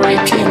breaking.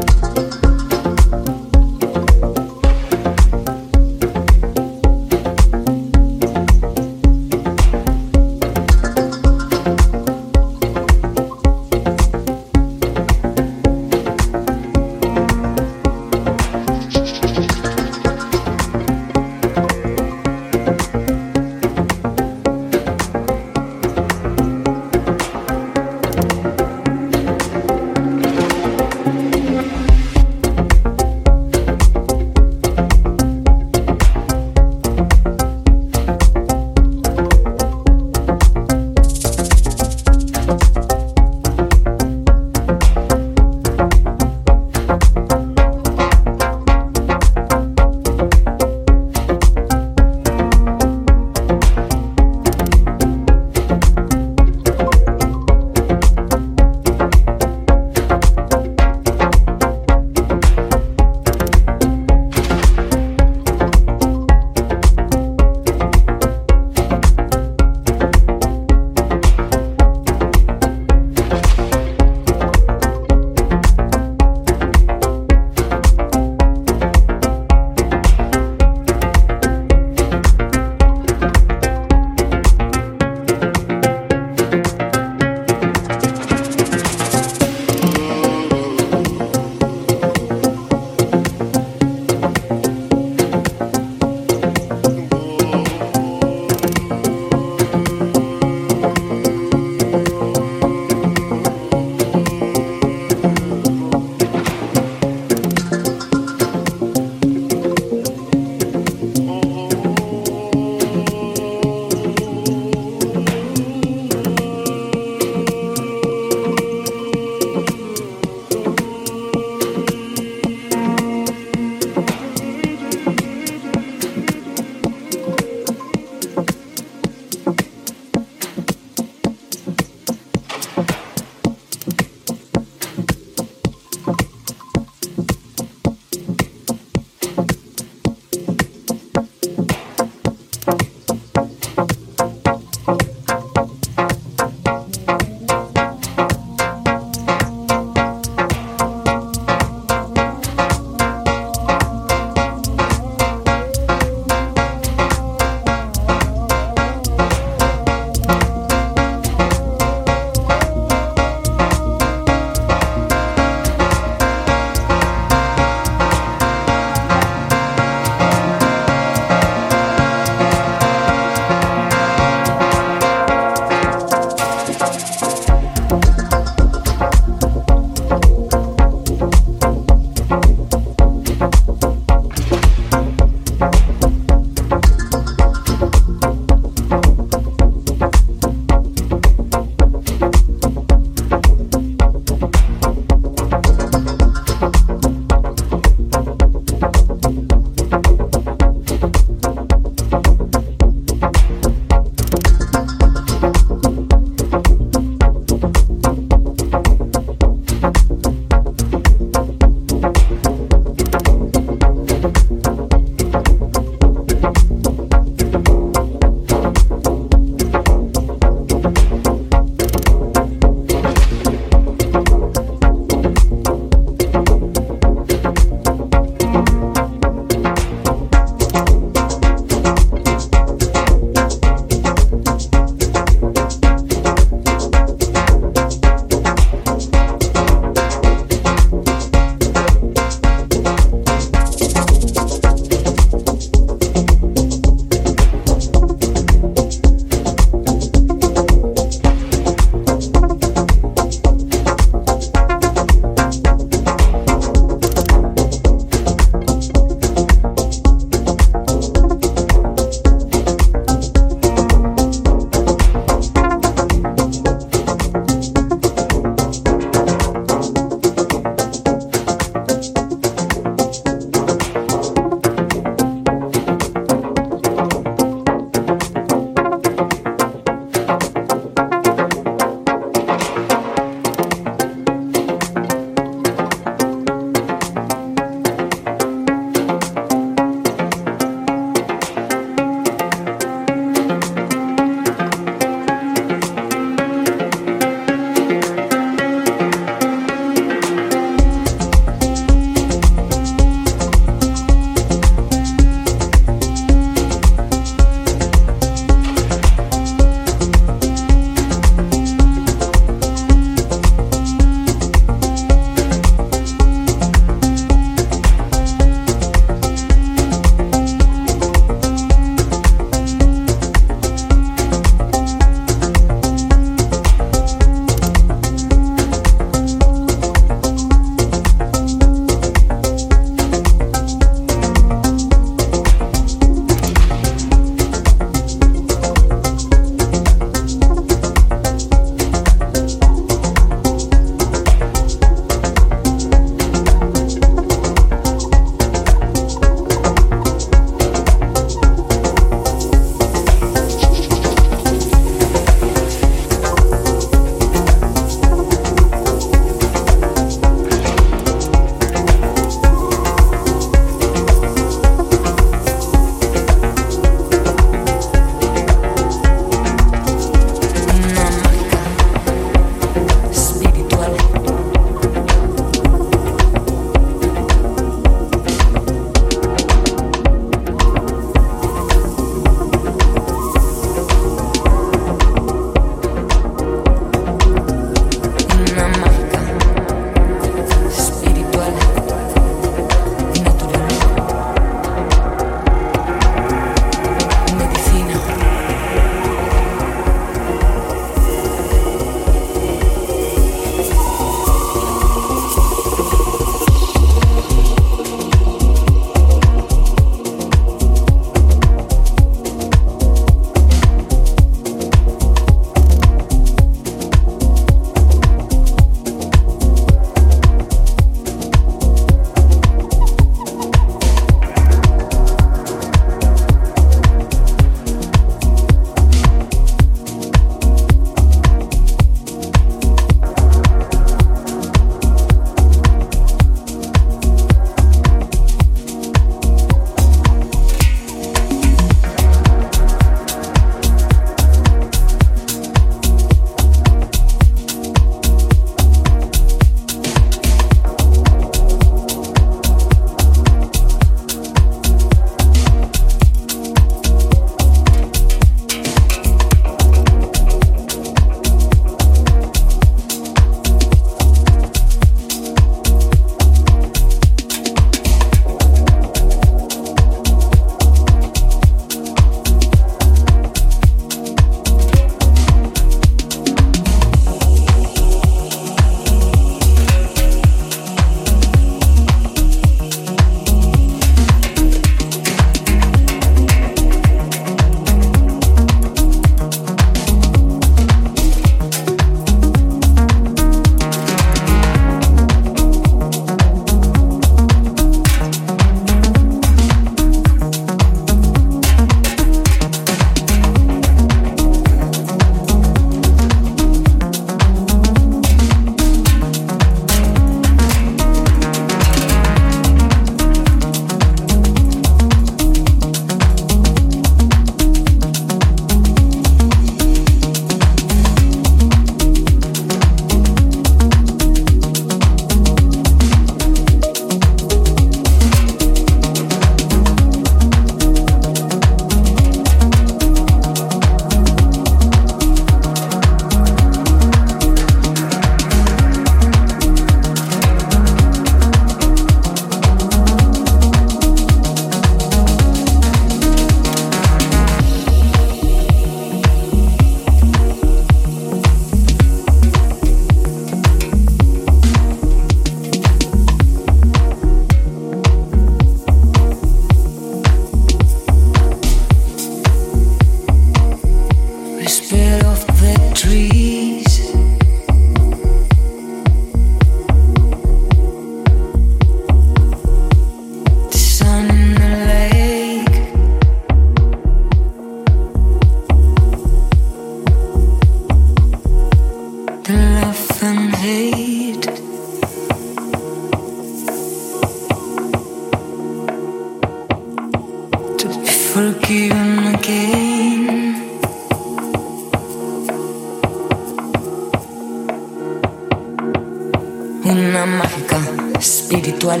Una mágica, espiritual,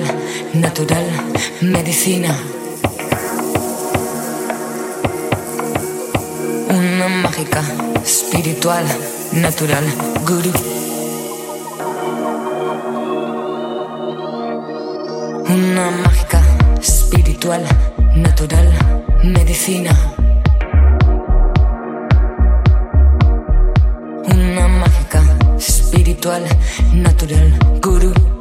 natural, medicina. Una mágica, espiritual, natural, guru. Una mágica, espiritual, natural, medicina. Una mágica, espiritual, natural, guru.